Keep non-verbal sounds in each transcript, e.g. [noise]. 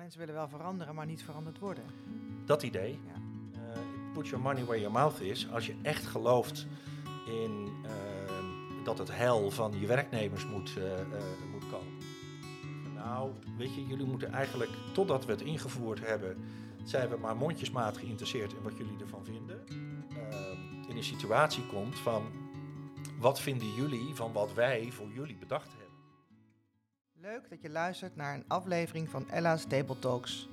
mensen willen wel veranderen, maar niet veranderd worden. Dat idee. Ja. Eh, put your money where your mouth is. Als je echt gelooft in eh, dat het hel van je werknemers moet, eh, moet komen. Nou, weet je, jullie moeten eigenlijk, totdat we het ingevoerd hebben, zijn we maar mondjesmaat geïnteresseerd in wat jullie ervan vinden. Eh, in een situatie komt van, wat vinden jullie van wat wij voor jullie bedacht hebben? Leuk dat je luistert naar een aflevering van Ella's Table Talks.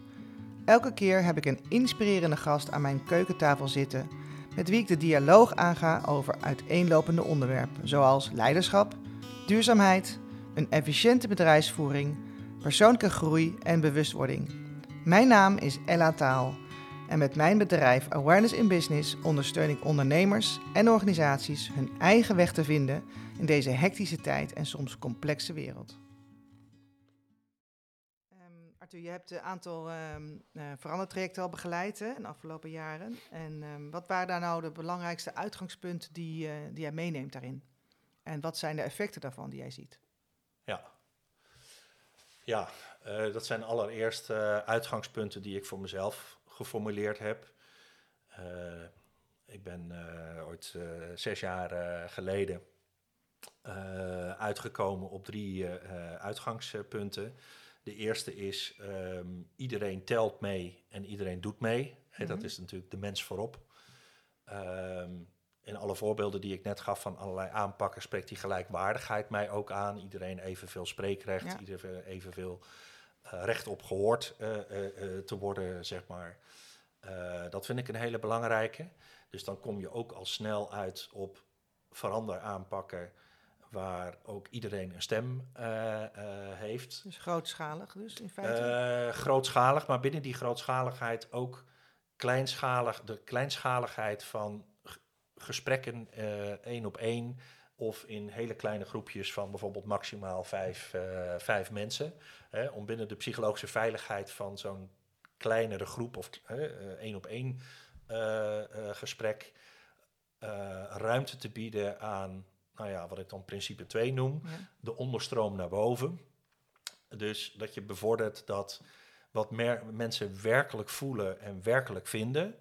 Elke keer heb ik een inspirerende gast aan mijn keukentafel zitten, met wie ik de dialoog aanga over uiteenlopende onderwerpen, zoals leiderschap, duurzaamheid, een efficiënte bedrijfsvoering, persoonlijke groei en bewustwording. Mijn naam is Ella Taal en met mijn bedrijf Awareness in Business ondersteun ik ondernemers en organisaties hun eigen weg te vinden in deze hectische tijd en soms complexe wereld. Je hebt een aantal ehm eh, verandertrajecten al begeleid hè, in de afgelopen jaren. En ehm, wat waren daar nou de belangrijkste uitgangspunten die, eh, die jij meeneemt daarin? En wat zijn de effecten daarvan die jij ziet? Ja, ja eh, dat zijn allereerst uitgangspunten die ik voor mezelf geformuleerd heb. Ik ben ooit zes jaar geleden uitgekomen op drie uitgangspunten. De eerste is ehm, iedereen telt mee en iedereen doet mee. Dat Mhm. is natuurlijk de mens voorop. Ehm, in alle voorbeelden die ik net gaf van allerlei aanpakken, spreekt die gelijkwaardigheid mij ook aan. Iedereen evenveel spreekrecht, Ja. iedereen evenveel eh, recht op gehoord eh, eh, te worden, zeg maar. Dat vind ik een hele belangrijke. Dus dan kom je ook al snel uit op verander aanpakken waar ook iedereen een stem eh, eh, heeft. Dus grootschalig dus in feite? Eh, grootschalig, maar binnen die grootschaligheid ook kleinschalig, de kleinschaligheid van gesprekken één op één of in hele kleine groepjes van bijvoorbeeld maximaal vijf, vijf mensen. Hè, om binnen de psychologische veiligheid van zo'n kleinere groep of één op één gesprek ruimte te bieden aan, nou ja, wat ik dan principe 2 noem, ja. de onderstroom naar boven. Dus dat je bevordert dat wat mer- mensen werkelijk voelen en werkelijk vinden,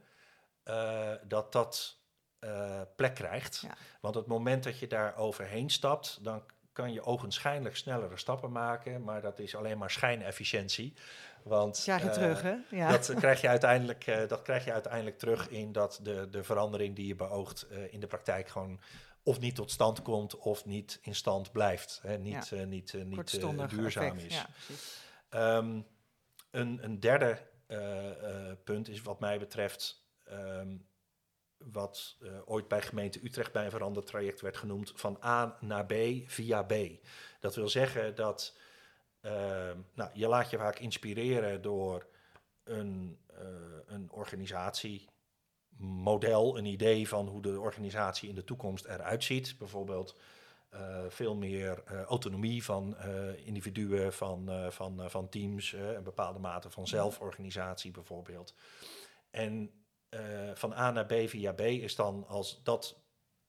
eh, dat dat eh, plek krijgt. Ja. Want het moment dat je daar overheen stapt, dan kan je ogenschijnlijk snellere stappen maken, maar dat is alleen maar schijnefficiëntie. Want Krijg je eh, terug, hè? Ja. dat, krijg je uiteindelijk, dat krijg je uiteindelijk terug in dat de, de verandering die je beoogt in de praktijk gewoon of niet tot stand komt of niet in stand blijft. Hè, niet eh, niet, eh, niet eh, duurzaam effect. is. Ja. Ehm, een, een derde punt is wat mij betreft ehm, wat ooit bij gemeente Utrecht bij een veranderd traject werd genoemd van A naar B via B. Dat wil zeggen dat ehm, nou, je laat je vaak inspireren door een, een organisatiemodel, een idee van hoe de organisatie in de toekomst eruit ziet. Bijvoorbeeld eh, veel meer eh, autonomie van eh, individuen, van, van, van teams, een bepaalde mate van zelforganisatie bijvoorbeeld. En van A naar B via B is dan als dat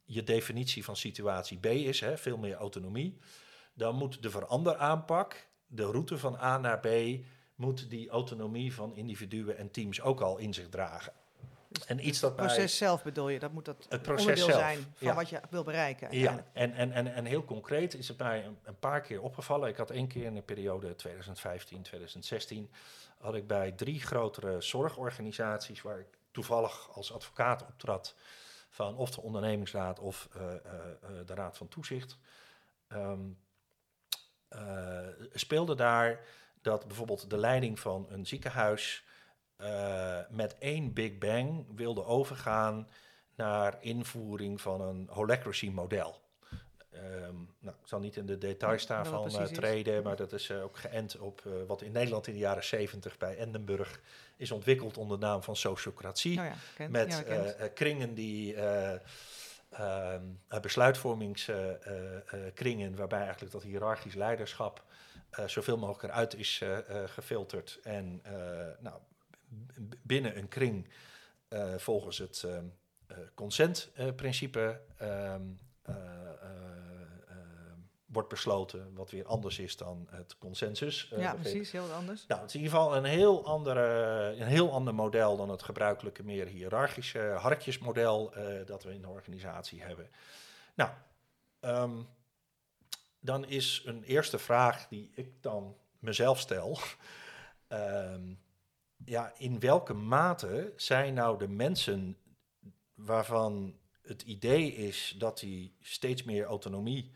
je definitie van situatie B is, hè, veel meer autonomie, dan moet de veranderaanpak, de route van A naar B, moet die autonomie van individuen en teams ook al in zich dragen. En iets dat Het proces zelf bedoel je, dat moet dat Het proces onderdeel zelf, zijn van ja. wat je wil bereiken. Ja, en, en, en, en heel concreet is het mij een, een paar keer opgevallen. Ik had één keer in de periode 2015, 2016, had ik bij drie grotere zorgorganisaties, waar ik toevallig als advocaat optrad, van of de ondernemingsraad of eh, eh, eh, de raad van toezicht, ehm, eh, speelde daar dat bijvoorbeeld de leiding van een ziekenhuis eh, met één Big Bang wilde overgaan naar invoering van een holacracy model. Ehm, nou, ik zal niet in de details daarvan eh, treden, maar dat is eh, ook geënt op wat in Nederland in de jaren 70 bij Endenburg is ontwikkeld onder de naam van sociocratie. Ja, kent. met ja, kringen die eh, ehm, eh, besluitvormingskringen, waarbij eigenlijk dat hiërarchisch leiderschap zoveel mogelijk eruit is gefilterd. En nou, binnen een kring eh, volgens het eh, consentprincipe ehm, eh, eh, eh, wordt besloten, wat weer anders is dan het consensus. ja, precies, heel anders. Nou, het is in ieder geval een heel, andere, een heel ander model dan het gebruikelijke, meer hiërarchische hartjesmodel dat we in de organisatie hebben. Nou, ehm, dan is een eerste vraag die ik dan mezelf stel. [laughs] Ehm, ja, in welke mate zijn nou de mensen waarvan het idee is dat die steeds meer autonomie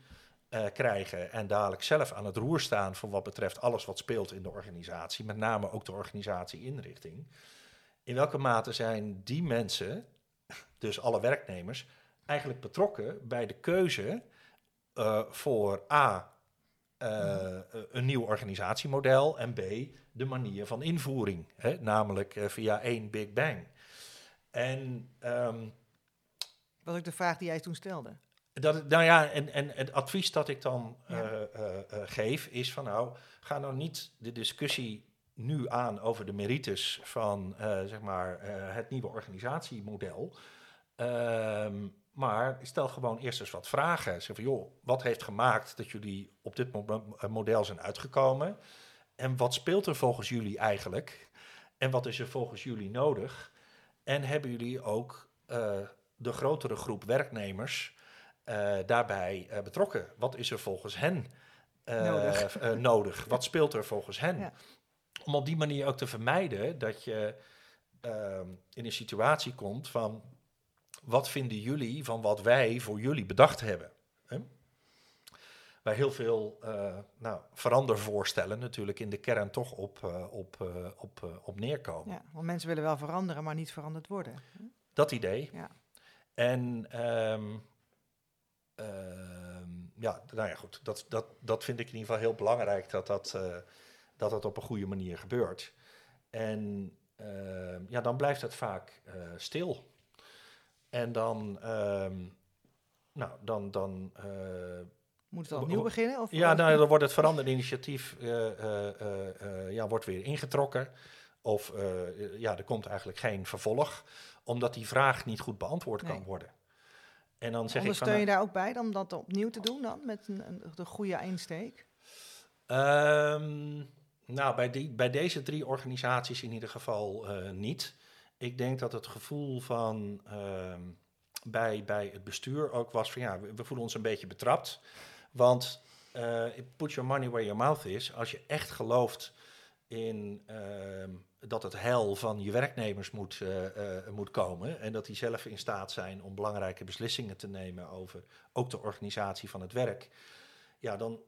uh, krijgen en dadelijk zelf aan het roer staan voor wat betreft alles wat speelt in de organisatie, met name ook de organisatie-inrichting. In welke mate zijn die mensen, dus alle werknemers, eigenlijk betrokken bij de keuze uh, voor A. Uh, een nieuw organisatiemodel en B. de manier van invoering, hè, namelijk via één Big Bang. En um, was ook de vraag die jij toen stelde. Dat, nou ja, en, en het advies dat ik dan ja. uh, geef is van nou, ga nou niet de discussie nu aan over de merites van zeg maar het nieuwe organisatiemodel. Ehm, maar stel gewoon eerst eens wat vragen. Zeg van joh, wat heeft gemaakt dat jullie op dit model zijn uitgekomen? En wat speelt er volgens jullie eigenlijk? En wat is er volgens jullie nodig? En hebben jullie ook de grotere groep werknemers uh, daarbij uh, betrokken? Wat is er volgens hen nodig? nodig? [laughs] Wat speelt er volgens hen? Ja. Om op die manier ook te vermijden dat je ehm, in een situatie komt van wat vinden jullie van wat wij voor jullie bedacht hebben? Hè? Heel veel nou, verandervoorstellen natuurlijk in de kern toch op, op, op, op neerkomen. Ja, want mensen willen wel veranderen, maar niet veranderd worden. Dat idee. Ja. En um, ja, nou ja, goed, dat, dat, dat vind ik in ieder geval heel belangrijk dat dat, uh, dat, dat op een goede manier gebeurt. En uh, ja, dan blijft het vaak uh, stil. En dan, um, nou, dan, dan moet het opnieuw beginnen? Of ja, nou, dan wordt het veranderde initiatief ja, wordt weer ingetrokken. Of ja, er komt eigenlijk geen vervolg omdat die vraag niet goed beantwoord kan worden. En dan zeg ik van, je daar ook bij om dat opnieuw te doen dan, met een, een de goede insteek? Um, nou, bij, die, bij deze drie organisaties in ieder geval niet. Ik denk dat het gevoel van uh, bij, bij het bestuur ook was van ja, we, voelen ons een beetje betrapt. Want uh, put your money where your mouth is. Als je echt gelooft in ehm, dat het heil van je werknemers moet, uh, uh, moet komen en dat die zelf in staat zijn om belangrijke beslissingen te nemen over ook de organisatie van het werk, ja, dan,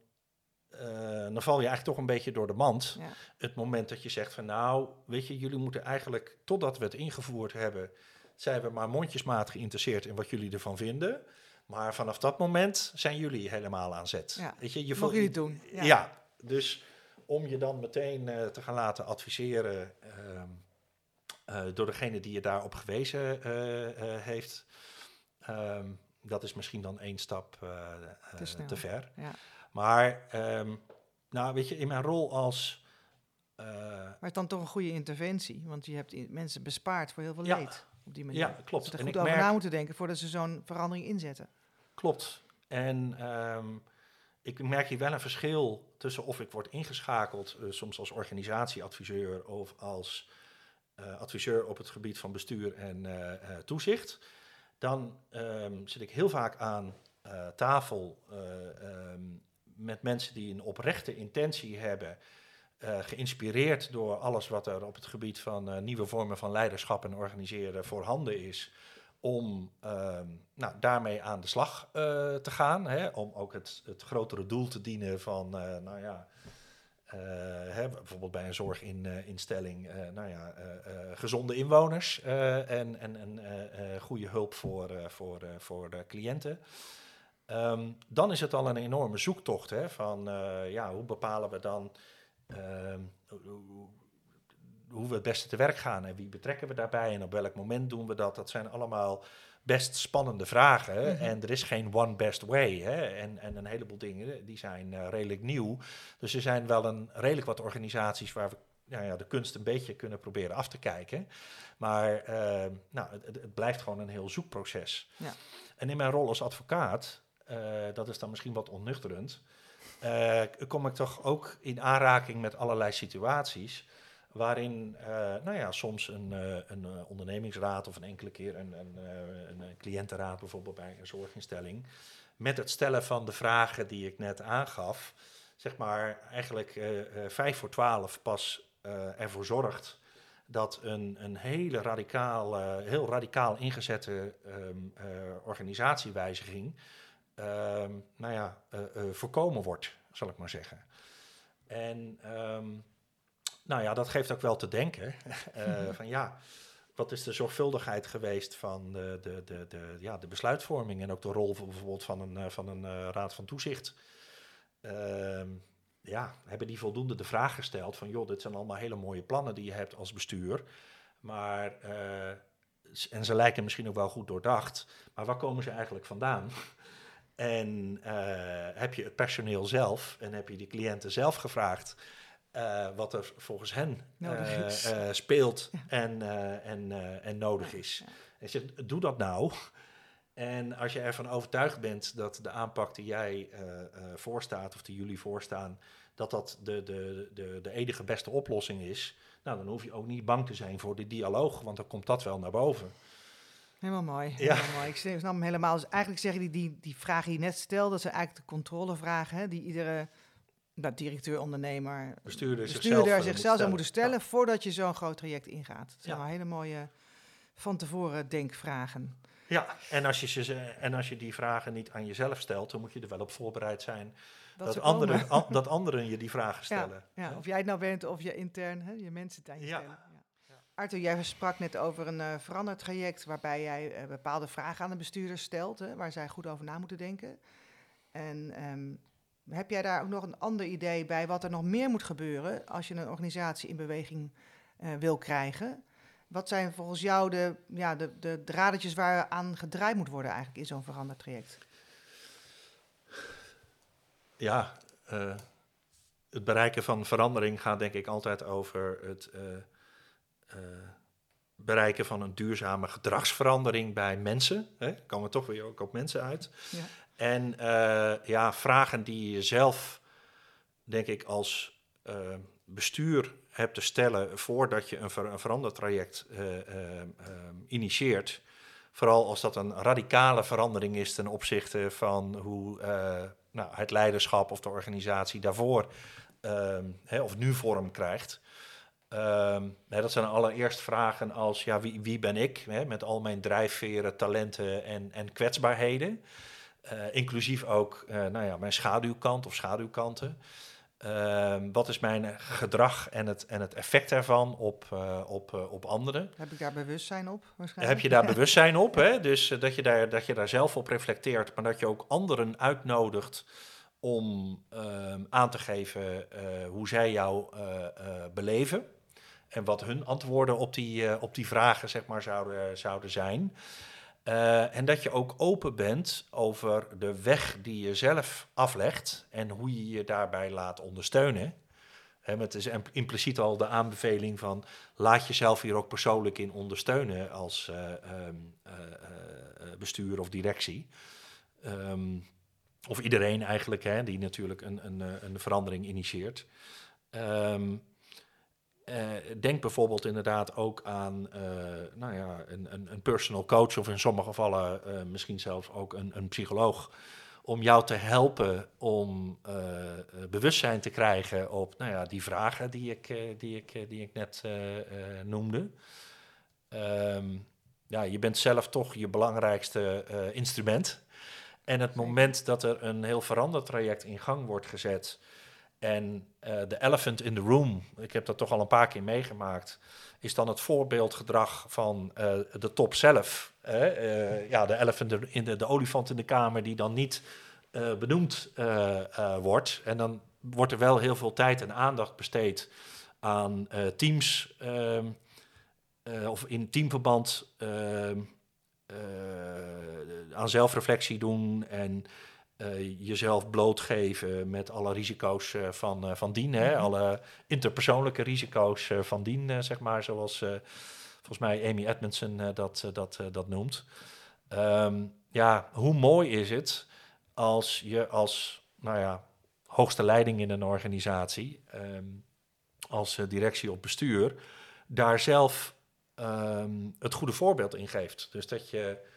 uh, dan val je eigenlijk toch een beetje door de mand. Ja. Het moment dat je zegt van nou, weet je, jullie moeten eigenlijk, totdat we het ingevoerd hebben, zijn we maar mondjesmaat geïnteresseerd in wat jullie ervan vinden. Maar vanaf dat moment zijn jullie helemaal aan zet. Ja. Weet je, je Mogen jullie doen. Ja, ja dus om je dan meteen uh, te gaan laten adviseren uh, uh, door degene die je daarop gewezen eh, heeft. Um, dat is misschien dan één stap te, te, ver. Ja. Maar, um, nou weet je, in mijn rol als... maar het dan toch een goede interventie, want je hebt mensen bespaard voor heel veel ja, leed op die manier. Ja, klopt. Dus er goed over merk, na moeten denken voordat ze zo'n verandering inzetten. Klopt. En um, ik merk hier wel een verschil tussen of ik word ingeschakeld, uh, soms als organisatieadviseur of als uh, adviseur op het gebied van bestuur en uh, toezicht. Dan um, zit ik heel vaak aan tafel um, met mensen die een oprechte intentie hebben, geïnspireerd door alles wat er op het gebied van nieuwe vormen van leiderschap en organiseren voorhanden is om uh, nou, daarmee aan de slag uh, te gaan. Hè, om ook het, het grotere doel te dienen van, nou ja, hè, bijvoorbeeld bij een zorginstelling, nou ja, gezonde inwoners en, en, en goede hulp voor, voor, voor de cliënten. Um, dan is het al een enorme zoektocht hè, van, ja, hoe bepalen we dan ehm, hoe we het beste te werk gaan en wie betrekken we daarbij en op welk moment doen we dat. Dat zijn allemaal best spannende vragen. Mhm. En er is geen one best way. Hè? En, en een heleboel dingen die zijn uh, redelijk nieuw. Dus er zijn wel een redelijk wat organisaties waar we nou ja, de kunst een beetje kunnen proberen af te kijken. Maar uh, nou, het, het, blijft gewoon een heel zoekproces. Ja. En in mijn rol als advocaat, dat is dan misschien wat onnuchterend. kom ik toch ook in aanraking met allerlei situaties waarin nou ja, soms een, een ondernemingsraad of een enkele keer een, een, een cliëntenraad bijvoorbeeld bij een zorginstelling met het stellen van de vragen die ik net aangaf, zeg maar eigenlijk vijf voor twaalf pas ervoor zorgt dat een, een hele radicaal, heel radicaal ingezette um, organisatiewijziging nou ja, voorkomen wordt, zal ik maar zeggen. En um, nou ja, dat geeft ook wel te denken. [laughs] van ja, wat is de zorgvuldigheid geweest van de, de, de, de, ja, de besluitvorming en ook de rol bijvoorbeeld van een, eh, van een raad van toezicht? Uh, ja, hebben die voldoende de vraag gesteld van, joh, dit zijn allemaal hele mooie plannen die je hebt als bestuur, maar, en ze lijken misschien ook wel goed doordacht, maar waar komen ze eigenlijk vandaan? [laughs] en heb je het personeel zelf en heb je de cliënten zelf gevraagd uh, wat er volgens hen uh, uh, speelt en, en, en nodig is. En zegt, doe dat nou. En als je ervan overtuigd bent dat de aanpak die jij voorstaat, of die jullie voorstaan, dat dat de, de, de, de enige beste oplossing is, nou, dan hoef je ook niet bang te zijn voor die dialoog, want dan komt dat wel naar boven. Helemaal mooi. Helemaal ja. mooi. Ik snap hem helemaal. Dus eigenlijk zeggen die, die, die vragen die je net stelde, dat zijn eigenlijk de controlevragen, hè, die iedere dat directeur, ondernemer, bestuurder, bestuurder zichzelf, zichzelf zou moeten stellen voordat je zo'n groot traject ingaat. Dat zijn hele mooie van tevoren denkvragen. Ja, en als, je ze, en als je die vragen niet aan jezelf stelt, dan moet je er wel op voorbereid zijn dat, dat anderen, dat anderen je die vragen stellen. Ja, Of jij het nou bent of je intern hè, je mensen aan je stellen. Arthur, jij sprak net over een uh, veranderd traject waarbij jij uh, bepaalde vragen aan de bestuurder stelt, waar zij goed over na moeten denken. En um, heb jij daar ook nog een ander idee bij wat er nog meer moet gebeuren als je een organisatie in beweging uh, wil krijgen? Wat zijn volgens jou de, ja, de, de dradertjes waar aan gedraaid moet worden eigenlijk in zo'n veranderd traject? Ja, het bereiken van verandering gaat denk ik altijd over het bereiken van een duurzame gedragsverandering bij mensen. Hè? Komen we toch weer ook op mensen uit. Ja. En uh, ja, vragen die je zelf, denk ik, als uh, bestuur hebt te stellen voordat je een, ver een verandertraject uh, initieert. Vooral als dat een radicale verandering is ten opzichte van hoe nou, het leiderschap of de organisatie daarvoor hè, of nu vorm krijgt. Um, hè, dat zijn allereerst vragen als ja, wie, wie ben ik hè, met al mijn drijfveren, talenten en, en kwetsbaarheden. Uh, inclusief ook uh, nou ja, mijn schaduwkant of schaduwkanten. Uh, wat is mijn gedrag en het, en het effect daarvan op, uh, op, op anderen? Heb ik daar bewustzijn op? Heb je daar bewustzijn op? [laughs] Hè? Dus dat, je daar, dat je daar zelf op reflecteert, maar dat je ook anderen uitnodigt om ehm, aan te geven hoe zij jou beleven. En wat hun antwoorden op die, op die vragen zeg maar, zouden, zouden zijn. Uh, en dat je ook open bent over de weg die je zelf aflegt en hoe je je daarbij laat ondersteunen. He, het is impliciet al de aanbeveling van laat jezelf hier ook persoonlijk in ondersteunen als um, uh, bestuur of directie. Um, of iedereen eigenlijk, hè, die natuurlijk een, een, een verandering initieert. Um, uh, denk bijvoorbeeld inderdaad ook aan uh, nou ja, een, een, een, personal coach of in sommige gevallen uh, misschien zelfs ook een, een, psycholoog. Om jou te helpen om bewustzijn te krijgen op nou ja, die vragen die ik, die ik, die ik net noemde. Um, ja, je bent zelf toch je belangrijkste instrument. En het moment dat er een heel veranderd traject in gang wordt gezet, en uh, de elephant in the room, ik heb dat toch al een paar keer meegemaakt, is dan het voorbeeldgedrag van uh, de top zelf. Uh, ja, de elephant in de, de olifant in de kamer die dan niet benoemd wordt. En dan wordt er wel heel veel tijd en aandacht besteed aan teams ehm, of in teamverband ehm, aan zelfreflectie doen en uh, jezelf blootgeven met alle risico's uh, van, uh, van dien. Hè? Mhm. Alle interpersoonlijke risico's van dien, zeg maar, zoals volgens mij Amy Edmondson dat, dat, dat noemt. Um, ja, hoe mooi is het als je als, nou ja, hoogste leiding in een organisatie, ehm, als directie of bestuur, daar zelf ehm, het goede voorbeeld in geeft. Dus dat je.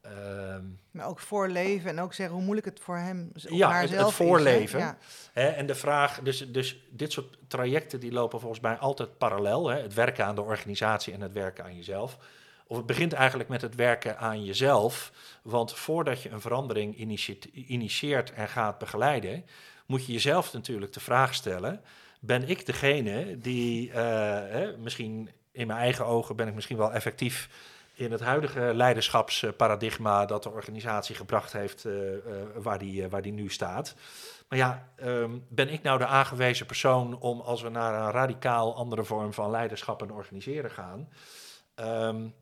Ehm, maar ook voorleven en ook zeggen hoe moeilijk het voor hem ja, het, het voorleven. Is, hè? en de vraag, dus, dus dit soort trajecten die lopen volgens mij altijd parallel. Hè? Het werken aan de organisatie en het werken aan jezelf. Of het begint eigenlijk met het werken aan jezelf. Want voordat je een verandering initieert en gaat begeleiden, moet je jezelf natuurlijk de vraag stellen: ben ik degene die, uh, hè, misschien in mijn eigen ogen ben ik misschien wel effectief in het huidige leiderschapsparadigma dat de organisatie gebracht heeft uh, uh, waar, die, waar die nu staat. Maar ja, um, ben ik nou de aangewezen persoon om als we naar een radicaal andere vorm van leiderschap en organiseren gaan? Um,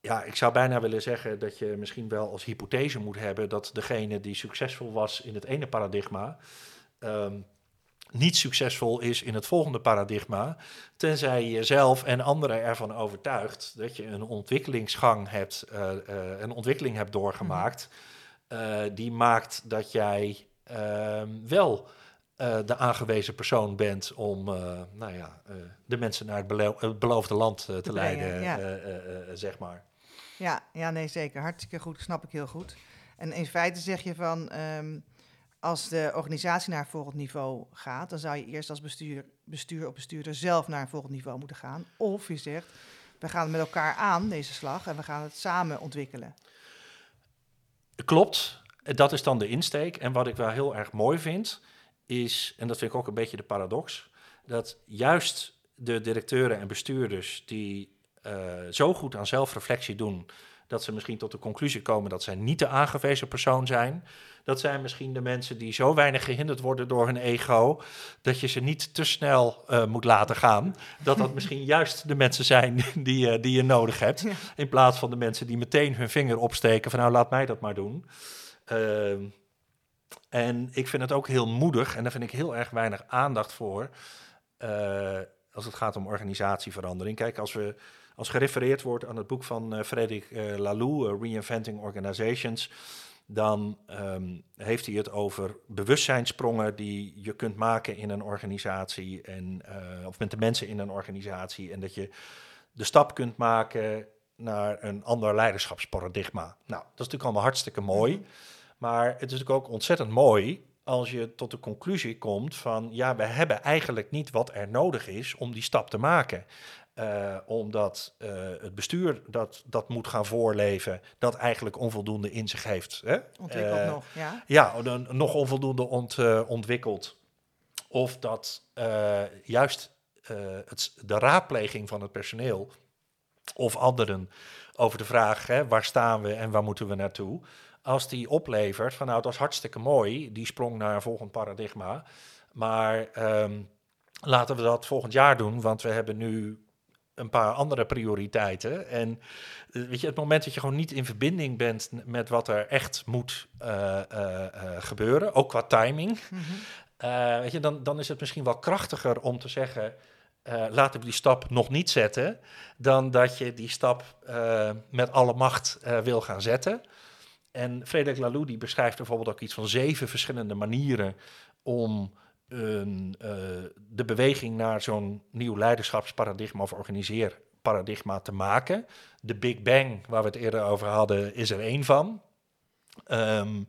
ja, ik zou bijna willen zeggen dat je misschien wel als hypothese moet hebben dat degene die succesvol was in het ene paradigma, um, niet succesvol is in het volgende paradigma, tenzij je jezelf en anderen ervan overtuigt dat je een ontwikkelingsgang hebt, uh, uh, een ontwikkeling hebt doorgemaakt, uh, die maakt dat jij ehm, wel de aangewezen persoon bent om nou ja, de mensen naar het, belo het beloofde land te, te leiden, ja. zeg maar. Ja, ja, nee, zeker. Hartstikke goed, snap ik heel goed. En in feite zeg je van, um, als de organisatie naar een volgend niveau gaat, dan zou je eerst als bestuur, bestuur of bestuurder zelf naar een volgend niveau moeten gaan. Of je zegt, we gaan met elkaar aan deze slag en we gaan het samen ontwikkelen. Klopt, dat is dan de insteek. En wat ik wel heel erg mooi vind, is, en dat vind ik ook een beetje de paradox, dat juist de directeuren en bestuurders die uh, zo goed aan zelfreflectie doen dat ze misschien tot de conclusie komen dat zij niet de aangewezen persoon zijn. Dat zijn misschien de mensen die zo weinig gehinderd worden door hun ego, dat je ze niet te snel uh, moet laten gaan. Dat dat misschien [laughs] juist de mensen zijn die, uh, die je nodig hebt, in plaats van de mensen die meteen hun vinger opsteken van nou laat mij dat maar doen. Uh, en ik vind het ook heel moedig en daar vind ik heel erg weinig aandacht voor als het gaat om organisatieverandering. Kijk, als we als gerefereerd wordt aan het boek van uh, Frederic uh, Laloux, uh, Reinventing Organizations, dan um, heeft hij het over bewustzijnsprongen die je kunt maken in een organisatie en, of met de mensen in een organisatie. En dat je de stap kunt maken naar een ander leiderschapsparadigma. Nou, dat is natuurlijk allemaal hartstikke mooi. Mhm. Maar het is natuurlijk ook ontzettend mooi als je tot de conclusie komt van ja, we hebben eigenlijk niet wat er nodig is om die stap te maken. Uh, omdat uh, het bestuur dat, dat moet gaan voorleven, dat eigenlijk onvoldoende in zich heeft. Hè? Ontwikkeld uh, nog, ja. Ja, dan, nog onvoldoende ont, ontwikkeld. Of dat juist het, de raadpleging van het personeel of anderen over de vraag hè, waar staan we en waar moeten we naartoe, als die oplevert van nou dat is hartstikke mooi, die sprong naar een volgend paradigma, maar um, laten we dat volgend jaar doen, want we hebben nu een paar andere prioriteiten. En eh, weet je, het moment dat je gewoon niet in verbinding bent met wat er echt moet uh, uh, gebeuren, ook qua timing, mm -hmm. weet je, dan, dan is het misschien wel krachtiger om te zeggen. laten we die stap nog niet zetten, dan dat je die stap met alle macht wil gaan zetten. En Frederik Laloux die beschrijft bijvoorbeeld ook iets van zeven verschillende manieren om een, uh, de beweging naar zo'n nieuw leiderschapsparadigma of organiseerparadigma te maken. De Big Bang, waar we het eerder over hadden, is er één van. Um,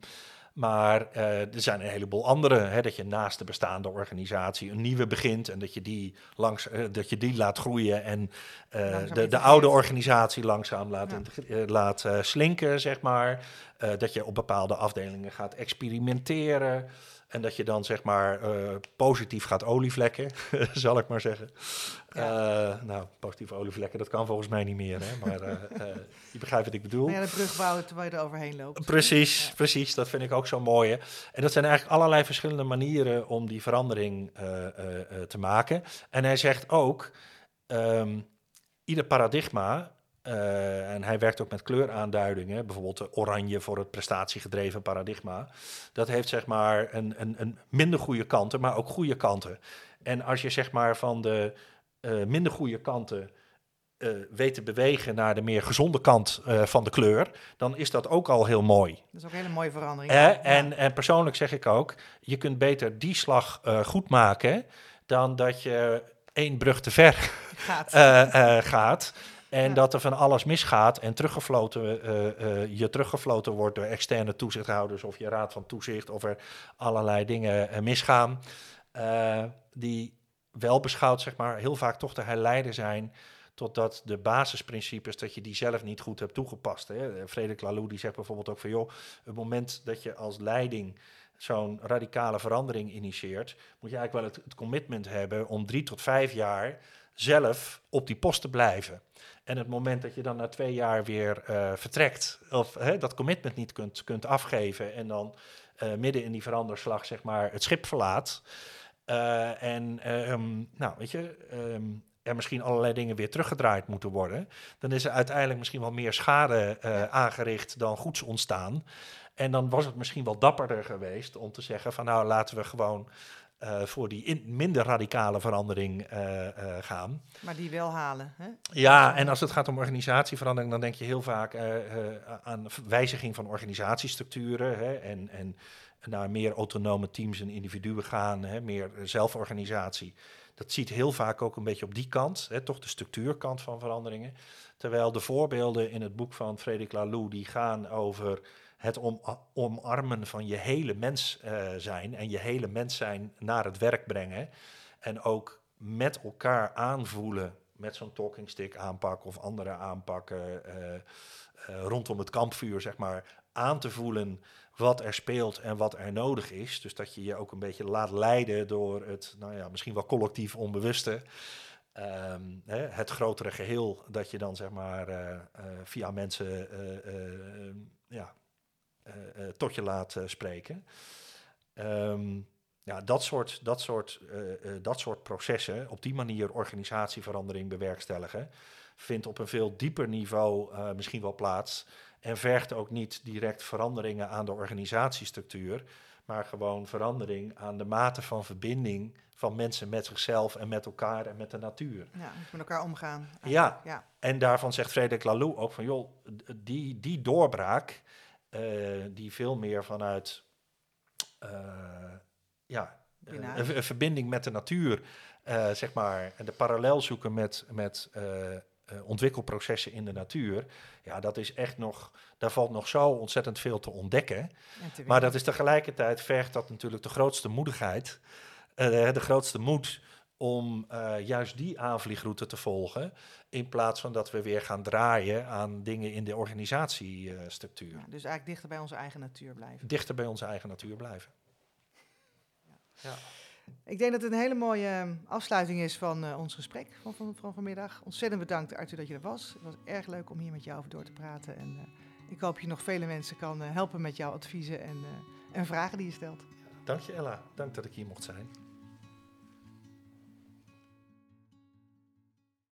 maar uh, er zijn een heleboel andere. Hè, dat je naast de bestaande organisatie een nieuwe begint en dat je die, langs, uh, dat je die laat groeien en uh, de, de oude organisatie langzaam laat, ja. laat slinken, zeg maar. dat je op bepaalde afdelingen gaat experimenteren. En dat je dan zeg maar uh, positief gaat olievlekken, [laughs] zal ik maar zeggen. Ja. Uh, nou, positieve olievlekken, dat kan volgens mij niet meer, hè? maar uh, je begrijpt wat ik bedoel. Ja, de brug bouwen terwijl je er overheen loopt. Precies, ja. precies, dat vind ik ook zo mooi. Hè? En dat zijn eigenlijk allerlei verschillende manieren om die verandering te maken. En hij zegt ook, um, ieder paradigma uh, en hij werkt ook met kleuraanduidingen, bijvoorbeeld oranje voor het prestatiegedreven paradigma. Dat heeft zeg maar een, een, een minder goede kanten, maar ook goede kanten. En als je zeg maar van de uh, minder goede kanten uh, weet te bewegen naar de meer gezonde kant van de kleur, dan is dat ook al heel mooi. Dat is ook een hele mooie verandering. Ja. en, en persoonlijk zeg ik ook, je kunt beter die slag goed maken dan dat je één brug te ver gaat. [laughs] gaat en dat er van alles misgaat en teruggefloten, je teruggefloten wordt door externe toezichthouders of je raad van toezicht of er allerlei dingen misgaan. die wel beschouwd, zeg maar, heel vaak toch te herleiden zijn totdat de basisprincipes, dat je die zelf niet goed hebt toegepast. Hè. Frederik Laloux die zegt bijvoorbeeld ook van, joh, het moment dat je als leiding zo'n radicale verandering initieert, moet je eigenlijk wel het, het, commitment hebben om drie tot vijf jaar zelf op die post te blijven. En het moment dat je dan na twee jaar weer uh, vertrekt, of hè, dat commitment niet kunt, kunt afgeven en dan uh, midden in die veranderslag zeg maar het schip verlaat. Uh, en um, nou, weet je, um, er misschien allerlei dingen weer teruggedraaid moeten worden, dan is er uiteindelijk misschien wel meer schade aangericht dan goeds ontstaan. En dan was het misschien wel dapperder geweest om te zeggen van nou laten we gewoon uh, voor die in, minder radicale verandering uh, gaan. Maar die wel halen. Hè? Ja, en als het gaat om organisatieverandering, dan denk je heel vaak aan wijziging van organisatiestructuren hè, en, en naar meer autonome teams en individuen gaan, hè, meer zelforganisatie dat ziet heel vaak ook een beetje op die kant, hè, toch de structuurkant van veranderingen. Terwijl de voorbeelden in het boek van Frederik Laloux, die gaan over het om, omarmen van je hele mens uh, zijn en je hele mens zijn naar het werk brengen. En ook met elkaar aanvoelen met zo'n talking stick aanpak of andere aanpakken uh, uh, rondom het kampvuur, zeg maar, aan te voelen wat er speelt en wat er nodig is. Dus dat je je ook een beetje laat leiden door het, nou ja, misschien wel collectief onbewuste. Um, hè, het grotere geheel dat je dan zeg maar via mensen ja, tot je laat spreken. Um, ja, dat soort, dat, soort, dat soort processen, op die manier organisatieverandering bewerkstelligen, vindt op een veel dieper niveau misschien wel plaats en vergt ook niet direct veranderingen aan de organisatiestructuur, maar gewoon verandering aan de mate van verbinding van mensen met zichzelf en met elkaar en met de natuur. Ja, met elkaar omgaan. Ja. ja, en daarvan zegt Frederik Laloux ook van, joh, die, die doorbraak, uh, die veel meer vanuit, uh, ja, een, verbinding met de natuur, uh, zeg maar, en de parallel zoeken met, met uh, ontwikkelprocessen in de natuur. Ja, dat is echt nog, daar valt nog zo ontzettend veel te ontdekken. maar dat is tegelijkertijd vergt dat natuurlijk de grootste moedigheid, uh, de grootste moed om uh, juist die aanvliegroute te volgen. In plaats van dat we weer gaan draaien aan dingen in de organisatiestructuur. Ja, dus eigenlijk dichter bij onze eigen natuur blijven. Dichter bij onze eigen natuur blijven. Ja. ja. Ik denk dat het een hele mooie ehm, afsluiting is van uh, ons gesprek van, van, van, vanmiddag. Ontzettend bedankt Arthur dat je er was. Het was erg leuk om hier met jou over door te praten. En uh, ik hoop je nog vele mensen kan uh, helpen met jouw adviezen en, en vragen die je stelt. Dank je Ella, dank dat ik hier mocht zijn.